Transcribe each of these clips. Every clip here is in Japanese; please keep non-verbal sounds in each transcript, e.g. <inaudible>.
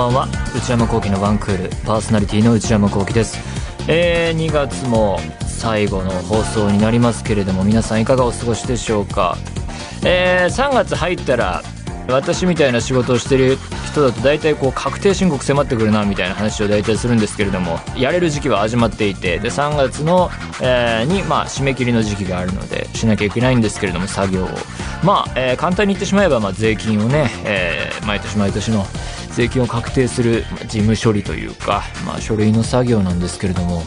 ばんは。内山聖輝のワンクール。パーソナリティの内山聖輝です。えー、2月も最後の放送になりますけれども皆さんいかがお過ごしでしょうか？えー、3月入ったら私みたいな仕事をしてる人だと大体こう確定申告迫ってくるなみたいな話を大体するんですけれどもやれる時期は始まっていてで3月の、えー、に、まあ、締め切りの時期があるのでしなきゃいけないんですけれども作業を。まあ、えー、簡単に言ってしまえば、まあ、税金をね、えー、毎年毎年の税金を確定する事務処理というか、まあ、書類の作業なんですけれども、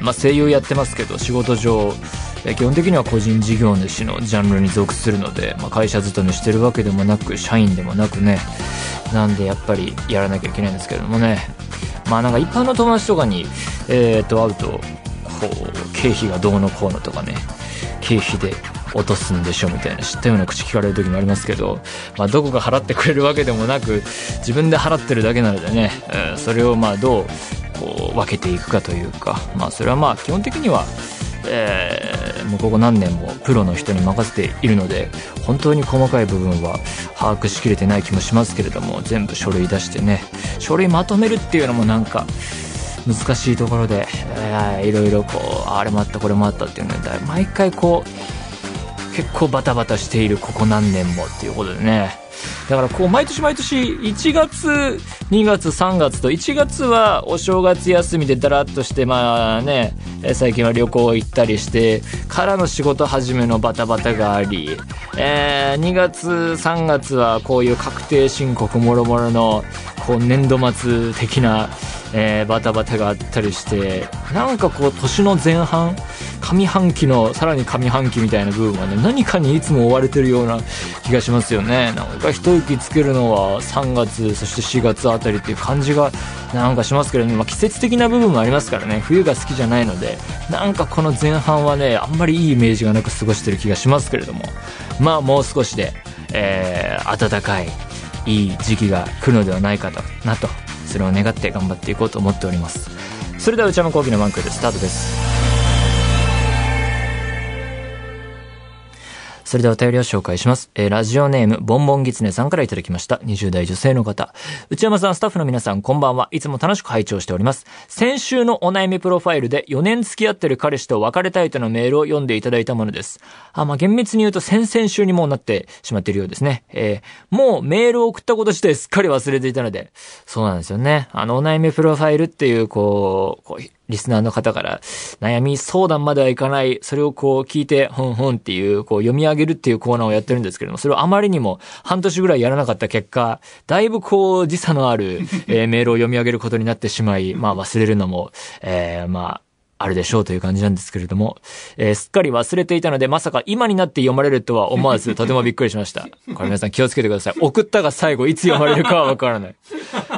まあ、声優やってますけど仕事上基本的には個人事業主のジャンルに属するので、まあ、会社勤めしてるわけでもなく社員でもなくね。なんでやっぱりやらなきゃいけないんですけれどもね。まあなんか一般の友達とかに、えー、と会うとこう経費がどうのこうのとかね。経費で落とすんでしょみたいな知ったような口聞かれる時もありますけど、まあ、どこか払ってくれるわけでもなく自分で払ってるだけなのでね、えー、それをまあどうこう分けていくかというか、まあ、それはまあ基本的にはえー、もうここ何年もプロの人に任せているので本当に細かい部分は把握しきれてない気もしますけれども全部書類出してね書類まとめるっていうのもなんか難しいところで、えー、いろいろこうあれもあったこれもあったっていうので毎回こう結構バタバタしているここ何年もっていうことでね。だからこう毎年毎年1月2月3月と1月はお正月休みでだらっとしてまあね最近は旅行行ったりしてからの仕事始めのバタバタがあり、え、2月3月はこういう確定申告もろもろのこう年度末的なえー、バタバタがあったりしてなんかこう年の前半上半期のさらに上半期みたいな部分はね何かにいつも追われてるような気がしますよね。なんか一息つけるのは3月そして4月あたりっていう感じがなんかしますけどね、まあ、季節的な部分もありますからね。冬が好きじゃないのでなんかこの前半はねあんまりいいイメージがなく過ごしてる気がしますけれども。まあもう少しで、えー、暖かいいい時期が来るのではないかとなとそれを願って頑張っていこうと思っております。それでは内山昂輝のワンクールスタートです。それではお便りを紹介します。えー、ラジオネーム、ボンボンギツネさんからいただきました。20代女性の方。内山さん、スタッフの皆さん、こんばんは。いつも楽しく拝聴しております。先週のお悩みプロファイルで4年付き合ってる彼氏と別れたいとのメールを読んでいただいたものです。あ、まあ、厳密に言うと先々週にもうなってしまっているようですね。えー、もうメールを送ったこと自体すっかり忘れていたので、そうなんですよね。あの、お悩みプロファイルっていう、こう、こうリスナーの方から悩み相談まではいかない、それをこう聞いて、ほんほんっていう、こう読み上げるっていうコーナーをやってるんですけれども、それをあまりにも半年ぐらいやらなかった結果、だいぶこう時差のある、えー、メールを読み上げることになってしまい、まあ忘れるのも、えー、まあ、あるでしょうという感じなんですけれども、えー、すっかり忘れていたので、まさか今になって読まれるとは思わず、とてもびっくりしました。これ皆さん気をつけてください。送ったが最後、いつ読まれるかはわからない。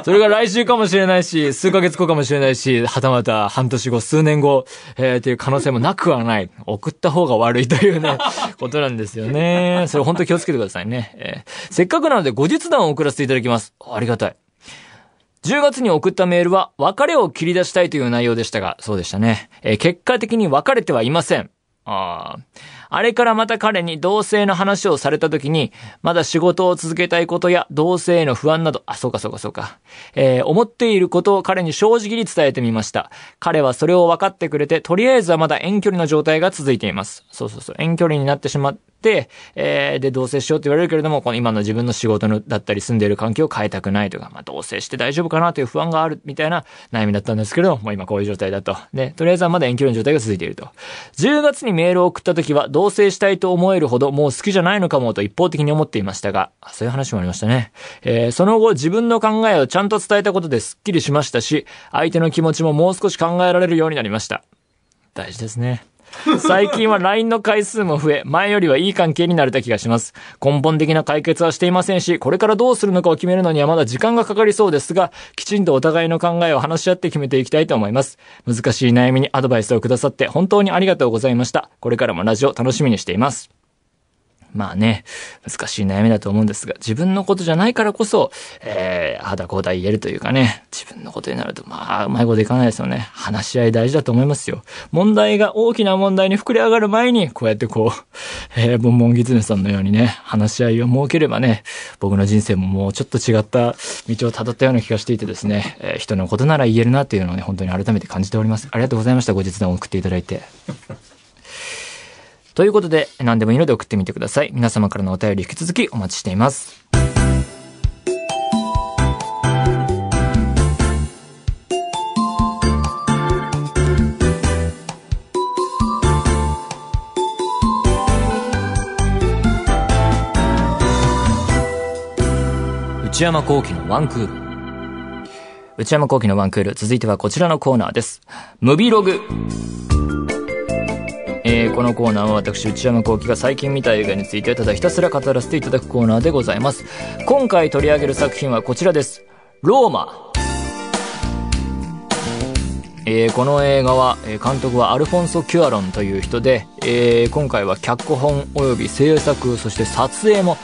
それが来週かもしれないし、数ヶ月後かもしれないし、はたまた半年後、数年後、えー、っていう可能性もなくはない。送った方が悪いというね、<laughs> ことなんですよね。それ本当気をつけてくださいね。えー、せっかくなので後日談を送らせていただきます。ありがたい。10月に送ったメールは別れを切り出したいという内容でしたが、そうでしたね。えー、結果的に別れてはいません。ああ。あれからまた彼に同性の話をされた時に、まだ仕事を続けたいことや同性への不安など、あ、そうかそうかそうか。えー、思っていることを彼に正直に伝えてみました。彼はそれを分かってくれて、とりあえずはまだ遠距離の状態が続いています。そうそうそう。遠距離になってしまっ、えー、で、同棲しようって言われるけれども、この今の自分の仕事のだったり住んでいる環境を変えたくないとか、まあ、同棲して大丈夫かなという不安があるみたいな悩みだったんですけど、もう今こういう状態だと。で、とりあえずはまだ遠距離の状態が続いていると。10月にメールを送った時は、同棲したいと思えるほどもう好きじゃないのかもと一方的に思っていましたが、そういう話もありましたね。えー、その後自分の考えをちゃんと伝えたことですっきりしましたし、相手の気持ちももう少し考えられるようになりました。大事ですね。最近は LINE の回数も増え、前よりはいい関係になれた気がします。根本的な解決はしていませんし、これからどうするのかを決めるのにはまだ時間がかかりそうですが、きちんとお互いの考えを話し合って決めていきたいと思います。難しい悩みにアドバイスをくださって本当にありがとうございました。これからもラジオ楽しみにしています。まあね、難しい悩みだと思うんですが、自分のことじゃないからこそ、えー、肌こうだ言えるというかね、自分のことになると、まあ、うまいこといかないですよね。話し合い大事だと思いますよ。問題が大きな問題に膨れ上がる前に、こうやってこう、えー、ボンボンギツネさんのようにね、話し合いを設ければね、僕の人生ももうちょっと違った道を辿ったような気がしていてですね、えー、人のことなら言えるなっていうのをね、本当に改めて感じております。ありがとうございました。ご実談を送っていただいて。ということで、何でもいいので送ってみてください。皆様からのお便り引き続きお待ちしています。内山幸喜のワンクール。内山幸喜のワンクール。続いてはこちらのコーナーです。ムビログ。えー、このコーナーは私、内山幸輝が最近見た映画についてただひたすら語らせていただくコーナーでございます。今回取り上げる作品はこちらです。ローマ。えー、この映画は、え監督はアルフォンソ・キュアロンという人で、えー、今回は脚本及び制作、そして撮影も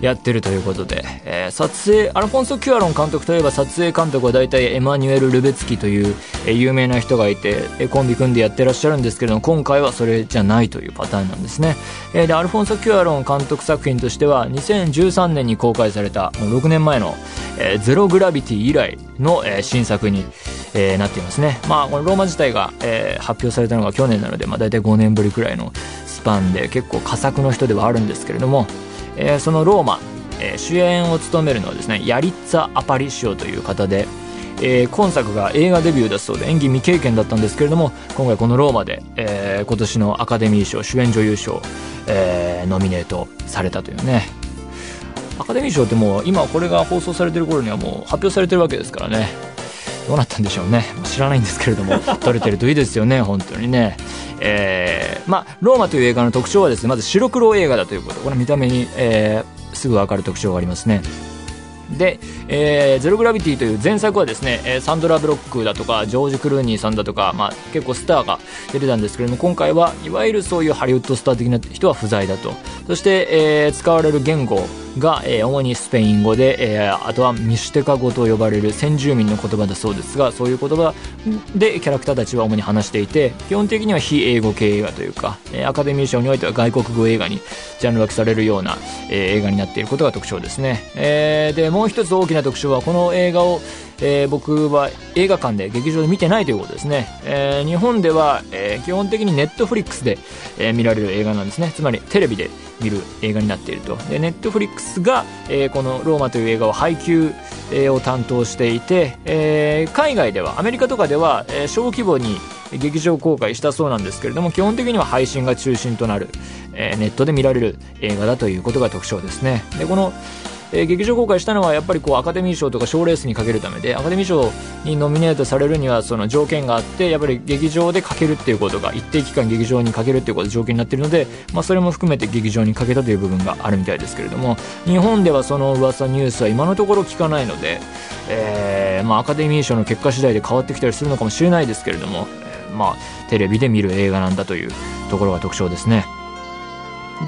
やってるということで、えー、撮影、アルフォンソ・キュアロン監督といえば撮影監督は大体エマニュエル・ルベツキという、えー、有名な人がいて、えー、コンビ組んでやってらっしゃるんですけれども、今回はそれじゃないというパターンなんですね。えー、で、アルフォンソ・キュアロン監督作品としては、2013年に公開された、もう6年前の、えー、ゼロ・グラビティ以来の、えー、新作に、えー、なっていますね。まあ、このローマ自体が、えー、発表されたのが去年なので、まあ大体5年ぶりくらいのスパンで結構佳作の人ではあるんですけれども、えー、そのローマ、えー、主演を務めるのはですねヤリッツァ・アパリシオという方で、えー、今作が映画デビューだそうで演技未経験だったんですけれども今回このローマで、えー、今年のアカデミー賞主演女優賞、えー、ノミネートされたというね。アカデミー賞ってもう今これが放送されてる頃にはもう発表されてるわけですからね。どうなったんでしょうね。知らないんですけれども <laughs> 撮れてるといいですよね本当にね。えー、まあローマという映画の特徴はですねまず白黒映画だということ。この見た目に、えー、すぐ分かる特徴がありますね。で、えー、ゼログラビティという前作はですね、えー、サンドラ・ブロックだとか、ジョージ・クルーニーさんだとか、まあ、結構スターが出てたんですけれども、今回はいわゆるそういうハリウッドスター的な人は不在だと。そして、えー、使われる言語が、えー、主にスペイン語で、えー、あとはミシュテカ語と呼ばれる先住民の言葉だそうですが、そういう言葉でキャラクターたちは主に話していて、基本的には非英語系映画というか、えー、アカデミー賞においては外国語映画にジャンル分けされるような、えー、映画になっていることが特徴ですね。えー、で、ももう一つ大きな特徴は、この映画を、えー、僕は映画館で劇場で見てないということですね、えー、日本では、えー、基本的にネットフリックスで、え見られる映画なんですね。つまりテレビで見る映画になっていると。でネットフリックスが、えこの「ローマ」という映画を配給、えを担当していて、え海外ではアメリカとかでは、え小規模に劇場公開したそうなんですけれども基本的には配信が中心となる、えネットで見られる映画だということが特徴ですね。でこのえー、劇場公開したのはやっぱりこうアカデミー賞とか賞レースにかけるためでアカデミー賞にノミネートされるにはその条件があってやっぱり劇場でかけるっていうことが一定期間劇場にかけるっていうことが条件になってるので、まあ、それも含めて劇場にかけたという部分があるみたいですけれども日本ではその噂ニュースは今のところ聞かないので、えーまあ、アカデミー賞の結果次第で変わってきたりするのかもしれないですけれども、えまあ、テレビで見る映画なんだというところが特徴ですね。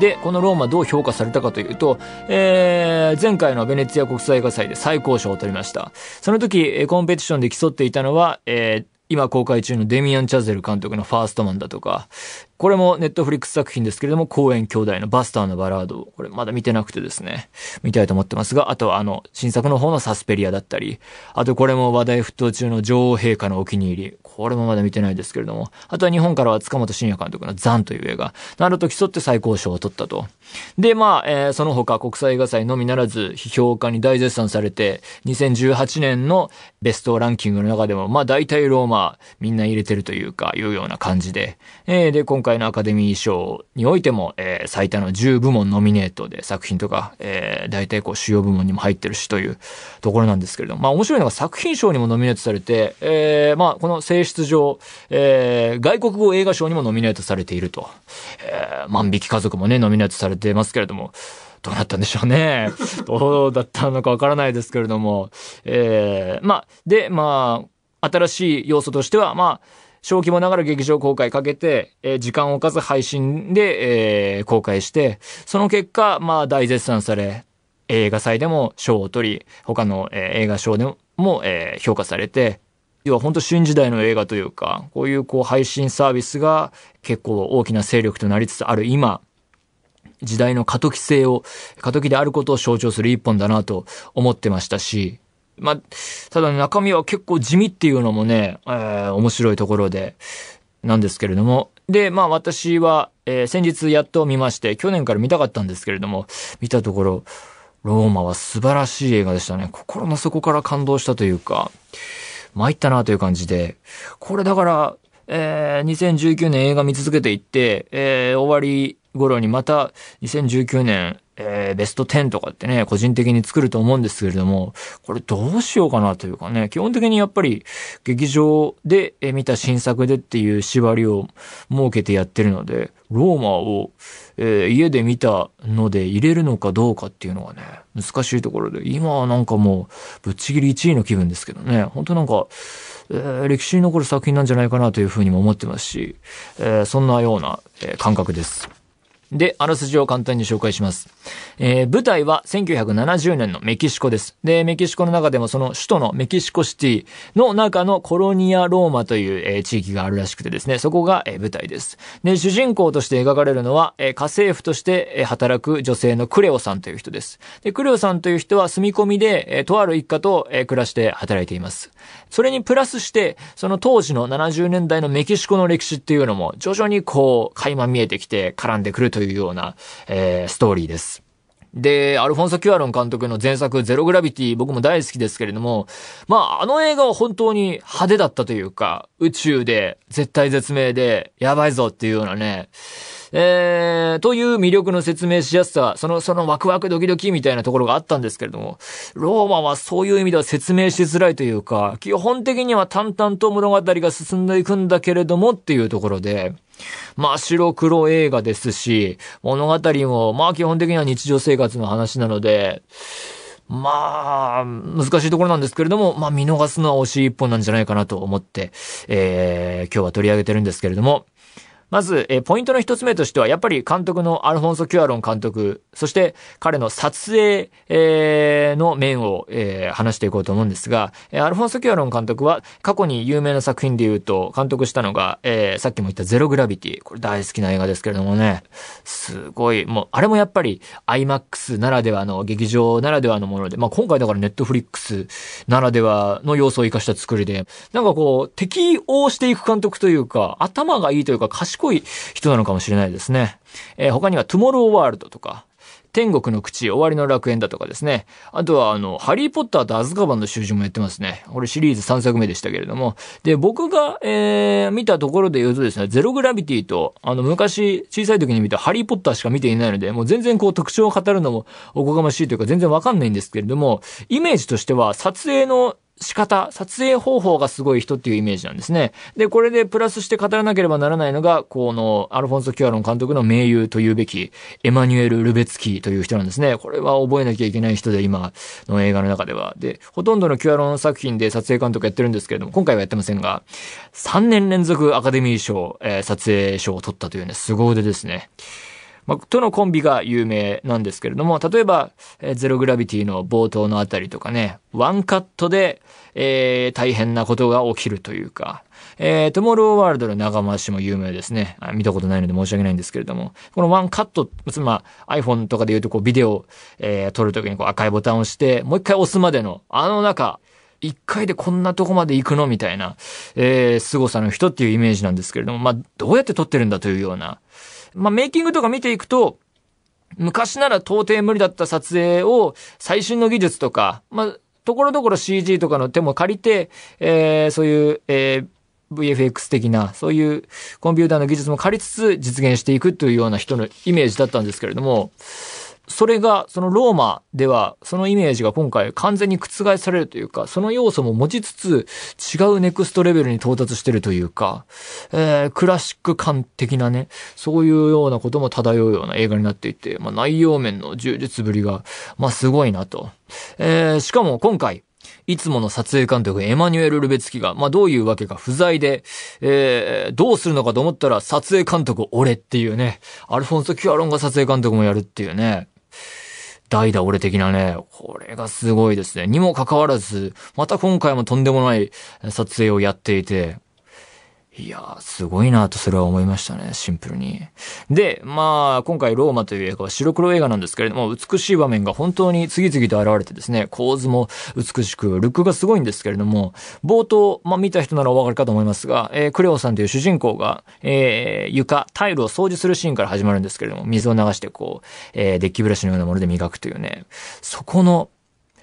で、このローマどう評価されたかというと、えー、前回のベネツィア国際映画祭で最高賞を取りました。その時、コンペティションで競っていたのは、えー、今公開中のデミアン・チャゼル監督のファーストマンだとか、これもネットフリックス作品ですけれども、公演兄弟のバスターのバラード、これまだ見てなくてですね、見たいと思ってますが、あとはあの、新作の方のサスペリアだったり、あとこれも話題沸騰中の女王陛下のお気に入り、これもまだ見てないですけれども、あとは日本からは塚本慎也監督のザンという映画、などと競って最高賞を取ったと。で、まあ、えー、その他国際映画祭のみならず、批評家に大絶賛されて、2018年のベストランキングの中でも、まあ大体ローマ、みんな入れてるというか、いうような感じで、えー、で、今回のアカデミー賞においても、えー、最多の10部門ノミネートで作品とか、えー、大体こう主要部門にも入ってるしというところなんですけれども、まあ面白いのが作品賞にもノミネートされて、えー、まあこの性質上、えー、外国語映画賞にもノミネートされていると。えー、万引き家族もね、ノミネートされてますけれども、どうなったんでしょうね。<laughs> どうだったのかわからないですけれども。えー、まあ、で、まあ、新しい要素としては、まあ、小規模ながら劇場公開かけて、えー、時間を置かず配信で、えー、公開して、その結果、まあ、大絶賛され、映画祭でも賞を取り、他の、えー、映画賞でも、えー、評価されて、要は本当新時代の映画というか、こういうこう配信サービスが結構大きな勢力となりつつある今、時代の過渡期性を、過渡期であることを象徴する一本だなと思ってましたし、まあ、ただ、中身は結構地味っていうのもね、えー、面白いところで、なんですけれども。で、まあ私は、えー、先日やっと見まして、去年から見たかったんですけれども、見たところ、ローマは素晴らしい映画でしたね。心の底から感動したというか、参ったなという感じで、これだから、えー、2019年映画見続けていって、えー、終わり頃にまた2019年、えー、ベスト10とかってね、個人的に作ると思うんですけれども、これどうしようかなというかね、基本的にやっぱり劇場で見た新作でっていう縛りを設けてやってるので、ローマを、えー、家で見たので入れるのかどうかっていうのはね、難しいところで、今はなんかもう、ぶっちぎり1位の気分ですけどね、本当なんか、えー、歴史に残る作品なんじゃないかなというふうにも思ってますし、えー、そんなような、え感覚です。で、あらすじを簡単に紹介します。えー、舞台は1970年のメキシコです。で、メキシコの中でもその首都のメキシコシティの中のコロニア・ローマという、えー、地域があるらしくてですね、そこが、えー、舞台です。で、主人公として描かれるのは、えー、家政婦として、働く女性のクレオさんという人です。で、クレオさんという人は住み込みで、えー、とある一家と、えー、暮らして働いています。それにプラスして、その当時の70年代のメキシコの歴史っていうのも徐々にこう、垣間見えてきて絡んでくるというような、えー、ストーリーです。で、アルフォンソ・キュアロン監督の前作ゼログラビティ僕も大好きですけれども、まあ、あの映画は本当に派手だったというか、宇宙で絶対絶命でやばいぞっていうようなね、えー、という魅力の説明しやすさ、その、そのワクワクドキドキみたいなところがあったんですけれども、ローマはそういう意味では説明しづらいというか、基本的には淡々と物語が進んでいくんだけれどもっていうところで、まあ白黒映画ですし、物語も、まあ基本的には日常生活の話なので、まあ、難しいところなんですけれども、まあ見逃すのは惜しい一本なんじゃないかなと思って、えー、今日は取り上げてるんですけれども、まず、えポイントの一つ目としては、やっぱり監督のアルフォンソ・キュアロン監督、そして彼の撮影、えー、の面を、えー、話していこうと思うんですが、えアルフォンソ・キュアロン監督は過去に有名な作品で言うと、監督したのが、え、さっきも言ったゼログラビティ。これ大好きな映画ですけれどもね、すごい、もう、あれもやっぱり IMAX ならではの、劇場ならではのもので、まあ今回だからネットフリックスならではの要素を生かした作りで、なんかこう、適応していく監督というか、頭がいいというか、賢賢い人なのかもしれないですね。えー、他にはトゥモローワールドとか、天国の口、終わりの楽園だとかですね。あとは、あの、ハリーポッターとアズカバンの囚人もやってますね。これシリーズ3作目でしたけれども。で、僕が、えー、見たところで言うとですね、ゼログラビティと、あの、昔、小さい時に見たハリーポッターしか見ていないので、もう全然こう特徴を語るのもおこがましいというか全然わかんないんですけれども、イメージとしては撮影の仕方、撮影方法がすごい人っていうイメージなんですね。で、これでプラスして語らなければならないのが、この、アルフォンソ・キュアロン監督の名優というべき、エマニュエル・ルベツキーという人なんですね。これは覚えなきゃいけない人で、今の映画の中では。で、ほとんどのキュアロン作品で撮影監督やってるんですけれども、今回はやってませんが、3年連続アカデミー賞、えー、撮影賞を取ったというね、凄腕ですね。まあ、とのコンビが有名なんですけれども、例えば、えー、ゼログラビティの冒頭のあたりとかね、ワンカットで、えー、大変なことが起きるというか、えー、トモローワールドの長回しも有名ですね。見たことないので申し訳ないんですけれども、このワンカット、つまあ、iPhone とかで言うとこうビデオ、えー、撮るときにこう赤いボタンを押して、もう一回押すまでの、あの中、一回でこんなとこまで行くのみたいな、えー、凄さの人っていうイメージなんですけれども、まあ、どうやって撮ってるんだというような、まあ、メイキングとか見ていくと、昔なら到底無理だった撮影を最新の技術とか、まあ、ところどころ CG とかの手も借りて、えー、そういう、えー VFX 的な、そういうコンピューターの技術も借りつつ実現していくというような人のイメージだったんですけれども、それが、そのローマでは、そのイメージが今回完全に覆されるというか、その要素も持ちつつ、違うネクストレベルに到達してるというか、えー、クラシック感的なね、そういうようなことも漂うような映画になっていて、まあ、内容面の充実ぶりが、まあ、すごいなと。えー、しかも今回、いつもの撮影監督エマニュエル・ルベツキが、まあ、どういうわけか不在で、えー、どうするのかと思ったら撮影監督俺っていうね、アルフォンソ・キュアロンが撮影監督もやるっていうね、代打俺的なね、これがすごいですね。にもかかわらず、また今回もとんでもない撮影をやっていて、いやー、すごいなとそれは思いましたね、シンプルに。で、まあ、今回ローマという映画は白黒映画なんですけれども、美しい場面が本当に次々と現れてですね、構図も美しく、ルックがすごいんですけれども、冒頭、まあ見た人ならお分かりかと思いますが、えー、クレオさんという主人公が、えー、床、タイルを掃除するシーンから始まるんですけれども、水を流してこう、えー、デッキブラシのようなもので磨くというね、そこの、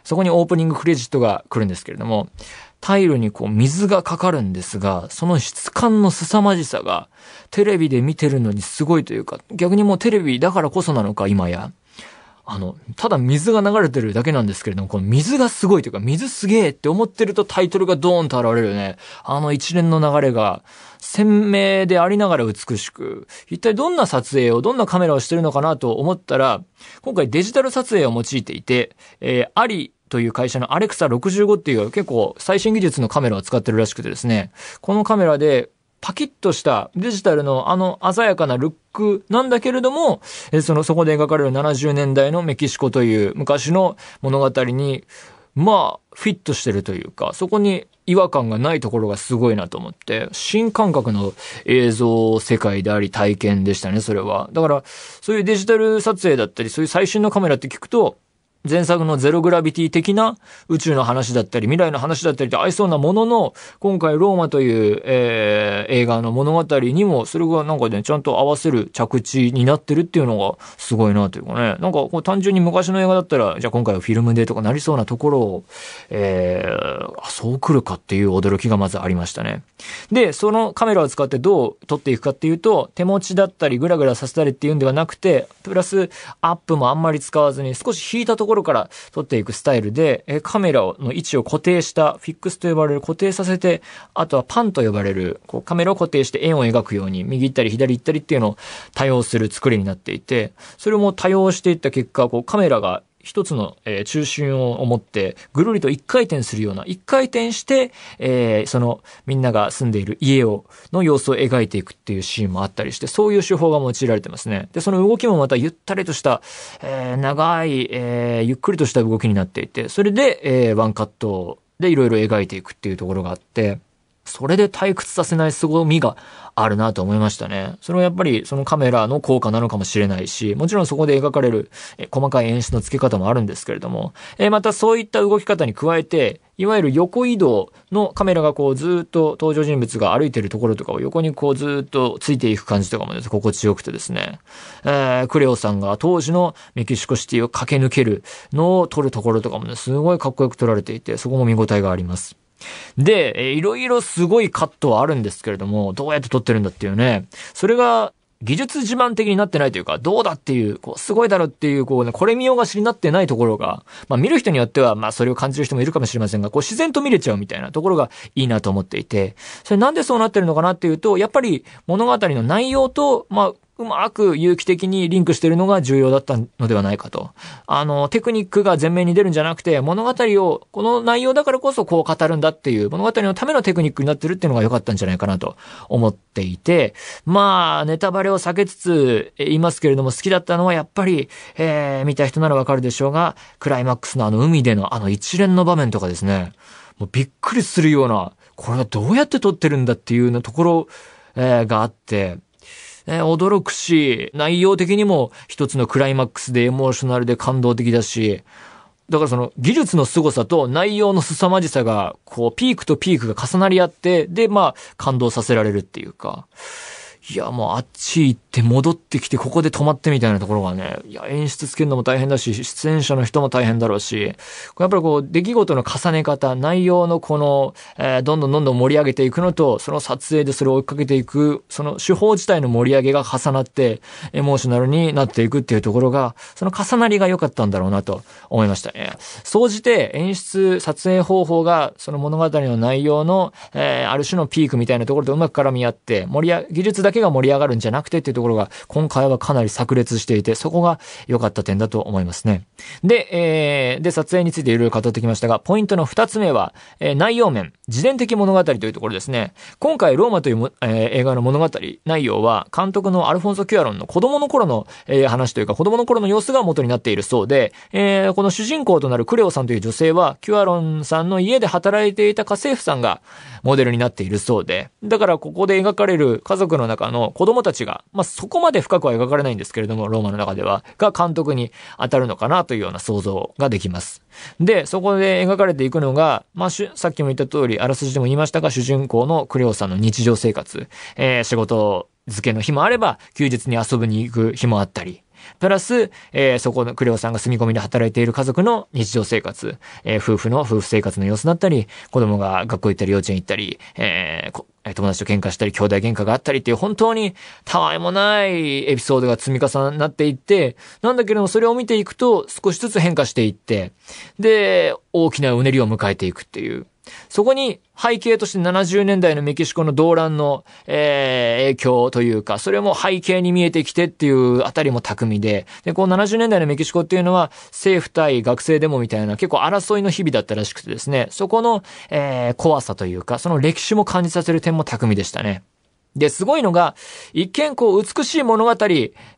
そこにオープニングクレジットが来るんですけれども、タイルにこう水がかかるんですが、その質感の凄まじさが、テレビで見てるのにすごいというか、逆にもうテレビだからこそなのか、今や。あの、ただ水が流れてるだけなんですけれども、この水がすごいというか、水すげえって思ってるとタイトルがドーンと現れるよね。あの一連の流れが、鮮明でありながら美しく、一体どんな撮影を、どんなカメラをしてるのかなと思ったら、今回デジタル撮影を用いていて、えー、ありという会社のアレクサ65っていう結構最新技術のカメラを使ってるらしくてですね、このカメラでパキッとしたデジタルのあの鮮やかなルックなんだけれども、その、そこで描かれる70年代のメキシコという昔の物語に、まあ、フィットしてるというか、そこに違和感がないところがすごいなと思って、新感覚の映像世界であり体験でしたね、それは。だから、そういうデジタル撮影だったり、そういう最新のカメラって聞くと、前作のゼログラビティ的な宇宙の話だったり、未来の話だったりって合いそうなものの、今回ローマという、えー、映画の物語にも、それがなんかね、ちゃんと合わせる着地になってるっていうのがすごいなというかね。なんかこう単純に昔の映画だったら、じゃあ今回はフィルムでとかなりそうなところを、えー、あ、そう来るかっていう驚きがまずありましたね。で、そのカメラを使ってどう撮っていくかっていうと、手持ちだったりグラグラさせたりっていうんではなくて、プラスアップもあんまり使わずに少し引いたところころから撮っていくスタイルで、えカメラの位置を固定した、フィックスと呼ばれる固定させて、あとはパンと呼ばれる、こうカメラを固定して円を描くように、右行ったり左行ったりっていうのを多用する作りになっていて、それも多用していった結果、こうカメラが一つの、えー、中心を持って、ぐるりと一回転するような、一回転して、えー、その、みんなが住んでいる家を、の様子を描いていくっていうシーンもあったりして、そういう手法が用いられてますね。で、その動きもまたゆったりとした、えー、長い、えー、ゆっくりとした動きになっていて、それで、えー、ワンカットでいろいろ描いていくっていうところがあって、それで退屈させない凄みがあるなと思いましたね。それはやっぱりそのカメラの効果なのかもしれないし、もちろんそこで描かれる細かい演出の付け方もあるんですけれども、えまたそういった動き方に加えて、いわゆる横移動のカメラがこうずっと登場人物が歩いてるところとかを横にこうずっとついていく感じとかもです心地よくてですね、えー、クレオさんが当時のメキシコシティを駆け抜けるのを撮るところとかもね、すごいかっこよく撮られていて、そこも見応えがあります。で、えいろいろすごいカットはあるんですけれども、どうやって撮ってるんだっていうね、それが技術自慢的になってないというか、どうだっていう、こう、すごいだろっていう、こうね、これ見ようがしになってないところが、まあ見る人によっては、まあそれを感じる人もいるかもしれませんが、こう自然と見れちゃうみたいなところがいいなと思っていて、それなんでそうなってるのかなっていうと、やっぱり物語の内容と、まあ、うまく有機的にリンクしてるのが重要だったのではないかと。あの、テクニックが前面に出るんじゃなくて、物語を、この内容だからこそこう語るんだっていう物語のためのテクニックになってるっていうのが良かったんじゃないかなと思っていて、まあ、ネタバレを避けつつ言いますけれども、好きだったのはやっぱり、えー、見た人ならわかるでしょうが、クライマックスのあの海でのあの一連の場面とかですね、もうびっくりするような、これはどうやって撮ってるんだっていうようなところ、えー、があって、え、驚くし、内容的にも一つのクライマックスでエモーショナルで感動的だし、だからその技術の凄さと内容の凄まじさが、こう、ピークとピークが重なり合って、で、まあ、感動させられるっていうか、いや、もうあっち行って戻ってきてここで止まってみたいなところがね、いや、演出つけるのも大変だし、出演者の人も大変だろうし、やっぱりこう、出来事の重ね方、内容のこの、えー、どんどんどんどん盛り上げていくのと、その撮影でそれを追いかけていく、その手法自体の盛り上げが重なって、エモーショナルになっていくっていうところが、その重なりが良かったんだろうなと思いましたね。総じて演出、撮影方法が、その物語の内容の、えー、ある種のピークみたいなところとうまく絡み合って、盛り上げ技術だけが盛り上がるんじゃなくてっていうところが、今回はかなり炸裂していて、そこが良かった点だと思いますね。で、えー、で、撮影についていろいろ語ってきましたが、ポイントの二つ目は、えー、内容面、自伝的物語というところですね。今回、ローマというも、えー、映画の物語、内容は、監督のアルフォンソ・キュアロンの子供の頃の、えー、話というか、子供の頃の様子が元になっているそうで、えー、この主人公となるクレオさんという女性は、キュアロンさんの家で働いていた家政婦さんが、モデルになっているそうで、だからここで描かれる家族の中の子供たちが、まあ、そこまで深くは描かれないんですけれども、ローマの中では、が監督に当たるのかなというような想像ができます。で、そこで描かれていくのが、まあ、さっきも言った通り、あらすじでも言いましたが、主人公のクレオさんの日常生活、えー、仕事付けの日もあれば、休日に遊びに行く日もあったり、プラス、えー、そこのクレオさんが住み込みで働いている家族の日常生活、えー、夫婦の夫婦生活の様子だったり、子供が学校行ったり幼稚園行ったり、えー、友達と喧嘩したり、兄弟喧嘩があったりっていう本当にたわいもないエピソードが積み重なっていって、なんだけどもそれを見ていくと少しずつ変化していって、で、大きなうねりを迎えていくっていう。そこに背景として70年代のメキシコの動乱の、えー、影響というか、それも背景に見えてきてっていうあたりも巧みで、で、こう70年代のメキシコっていうのは政府対学生デモみたいな結構争いの日々だったらしくてですね、そこの、えー、怖さというか、その歴史も感じさせる点も巧みでしたね。で、すごいのが、一見こう美しい物語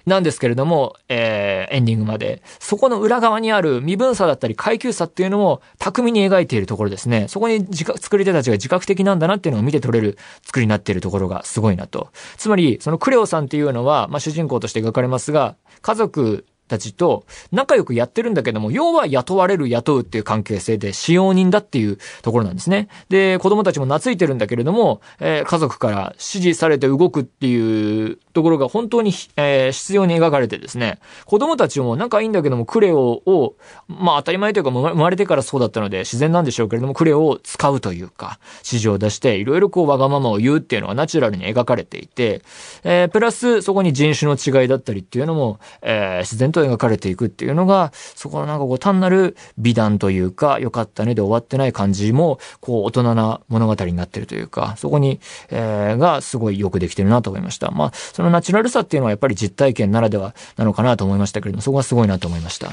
なんですけれども、えー、エンディングまで。そこの裏側にある身分差だったり階級差っていうのも巧みに描いているところですね。そこに自覚、作り手たちが自覚的なんだなっていうのを見て取れる作りになっているところがすごいなと。つまり、そのクレオさんっていうのは、まあ主人公として描かれますが、家族たちと仲良くやってるんだけども、要は雇われる雇うっていう関係性で使用人だっていうところなんですね。で、子供たちも懐いてるんだけれども、えー、家族から指示されて動くっていうところが本当に、えー、必要に描かれてですね、子供たちも仲いいんだけども、クレオを、まあ当たり前というか生まれてからそうだったので自然なんでしょうけれども、クレオを使うというか、指示を出して、いろいろこうわがままを言うっていうのがナチュラルに描かれていて、えー、プラスそこに人種の違いだったりっていうのも、えー、自然と描かれていくっていうのが、そこのなんかこう単なる美談というか、良かったねで終わってない感じも、こう大人な物語になってるというか、そこに、えー、がすごいよくできてるなと思いました。まあ、そのナチュラルさっていうのはやっぱり実体験ならではなのかなと思いましたけれども、そこはすごいなと思いました。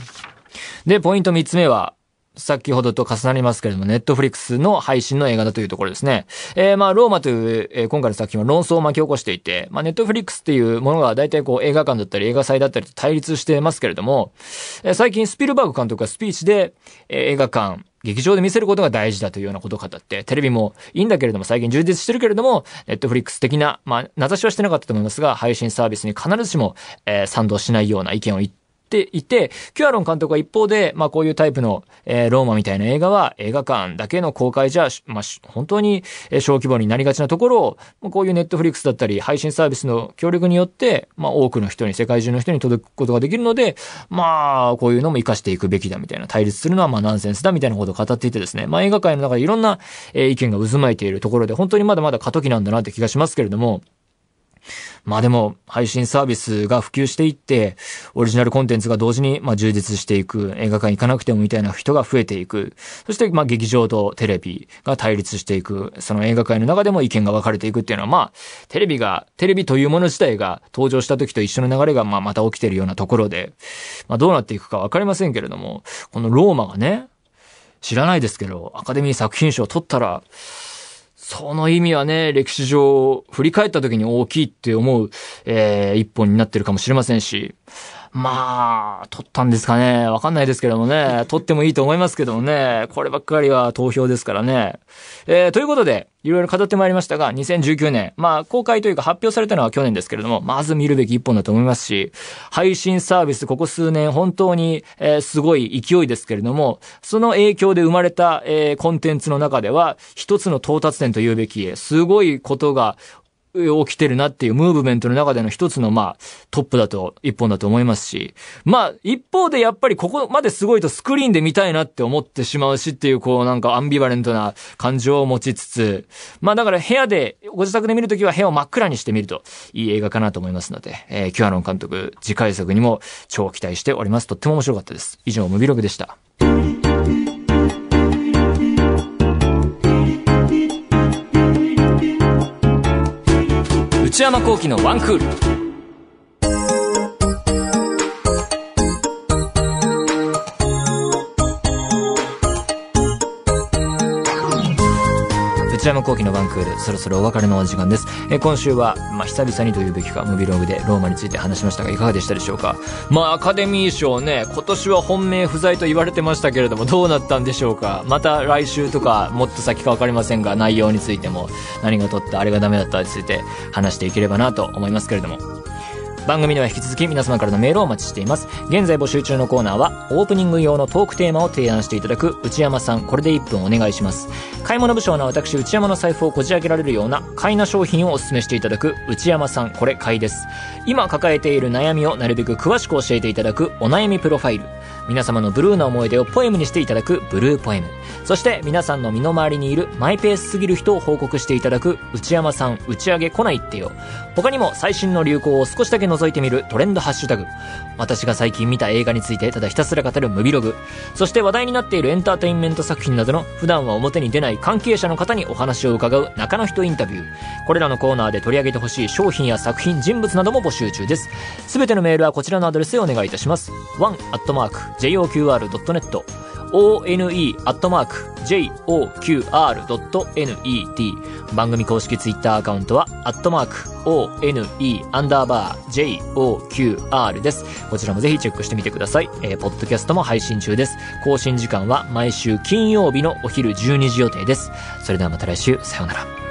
で、ポイント3つ目は、先ほどと重なりますけれども、ネットフリックスの配信の映画だというところですね。えー、まあ、ローマという、えー、今回の作品は論争を巻き起こしていて、まあ、ネットフリックスっていうものが大体こう映画館だったり映画祭だったりと対立してますけれども、えー、最近スピルバーグ監督がスピーチで、えー、映画館、劇場で見せることが大事だというようなことを語って、テレビもいいんだけれども、最近充実してるけれども、ネットフリックス的な、まあ、名指しはしてなかったと思いますが、配信サービスに必ずしも、えー、賛同しないような意見を言って、っていて、キュアロン監督は一方で、まあこういうタイプの、えー、ローマみたいな映画は映画館だけの公開じゃ、まあ本当に小規模になりがちなところを、こういうネットフリックスだったり配信サービスの協力によって、まあ多くの人に、世界中の人に届くことができるので、まあこういうのも活かしていくべきだみたいな、対立するのはまあナンセンスだみたいなことを語っていてですね、まあ映画界の中でいろんな、えー、意見が渦巻いているところで、本当にまだまだ過渡期なんだなって気がしますけれども、まあでも、配信サービスが普及していって、オリジナルコンテンツが同時に、まあ充実していく、映画館行かなくてもみたいな人が増えていく。そして、まあ劇場とテレビが対立していく。その映画界の中でも意見が分かれていくっていうのは、まあ、テレビが、テレビというもの自体が登場した時と一緒の流れが、まあまた起きてるようなところで、まあどうなっていくか分かりませんけれども、このローマがね、知らないですけど、アカデミー作品賞を取ったら、その意味はね、歴史上、振り返った時に大きいって思う、えー、一本になってるかもしれませんし、まあ、取ったんですかね。わかんないですけどもね。取ってもいいと思いますけどもね。こればっかりは投票ですからね。えー、ということで、いろいろ語ってまいりましたが、2019年、まあ、公開というか発表されたのは去年ですけれども、まず見るべき一本だと思いますし、配信サービス、ここ数年、本当に、えー、すごい勢いですけれども、その影響で生まれた、えー、コンテンツの中では、一つの到達点と言うべき、すごいことが起きてるなっていうムーブメントの中での一つのまあトップだと、一本だと思いますし、まあ一方でやっぱりここまですごいとスクリーンで見たいなって思ってしまうしっていうこうなんかアンビバレントな感情を持ちつつ、まあだから部屋で、ご自宅で見るときは部屋を真っ暗にしてみるといい映画かなと思いますので、えー、キュアロン監督次回作にも超期待しております。とっても面白かったです。以上、ムビログでした。内山幸喜のワンクール。山後期のバンクール、そろそろお別れのお時間です。えー今週は、まあ、久々にというべきか、ムビログでローマについて話しましたが、いかがでしたでしょうか？まあ、アカデミー賞ね、今年は本命不在と言われてましたけれども、どうなったんでしょうか？また来週とか、もっと先か分かりませんが、内容についても、何が取った、あれがダメだったについて話していければなと思いますけれども。番組では引き続き皆様からのメールをお待ちしています。現在募集中のコーナーは、オープニング用のトークテーマを提案していただく内山さん、これで1分お願いします。買い物不詳な私内山の財布をこじ開けられるような買いな商品をお勧めしていただく内山さん、これ買いです。今抱えている悩みをなるべく詳しく教えていただくお悩みプロファイル。皆様のブルーな思い出をポエムにしていただくブルーポエム。そして皆さんの身の回りにいるマイペースすぎる人を報告していただく内山さん打ち上げ来ないってよ。他にも最新の流行を少しだけ覗いてみるトレンドハッシュタグ。私が最近見た映画についてただひたすら語るムビログ。そして話題になっているエンターテインメント作品などの普段は表に出ない関係者の方にお話を伺う中の人インタビュー。これらのコーナーで取り上げてほしい商品や作品、人物なども募集中です。すべてのメールはこちらのアドレスへお願いいたします。one.joqr.net one.joqr.net 番組公式ツイッターアカウントは、アットマーク、one, アンダーバー、joqr です。こちらもぜひチェックしてみてください。えー、ポッドキャストも配信中です。更新時間は毎週金曜日のお昼12時予定です。それではまた来週、さようなら。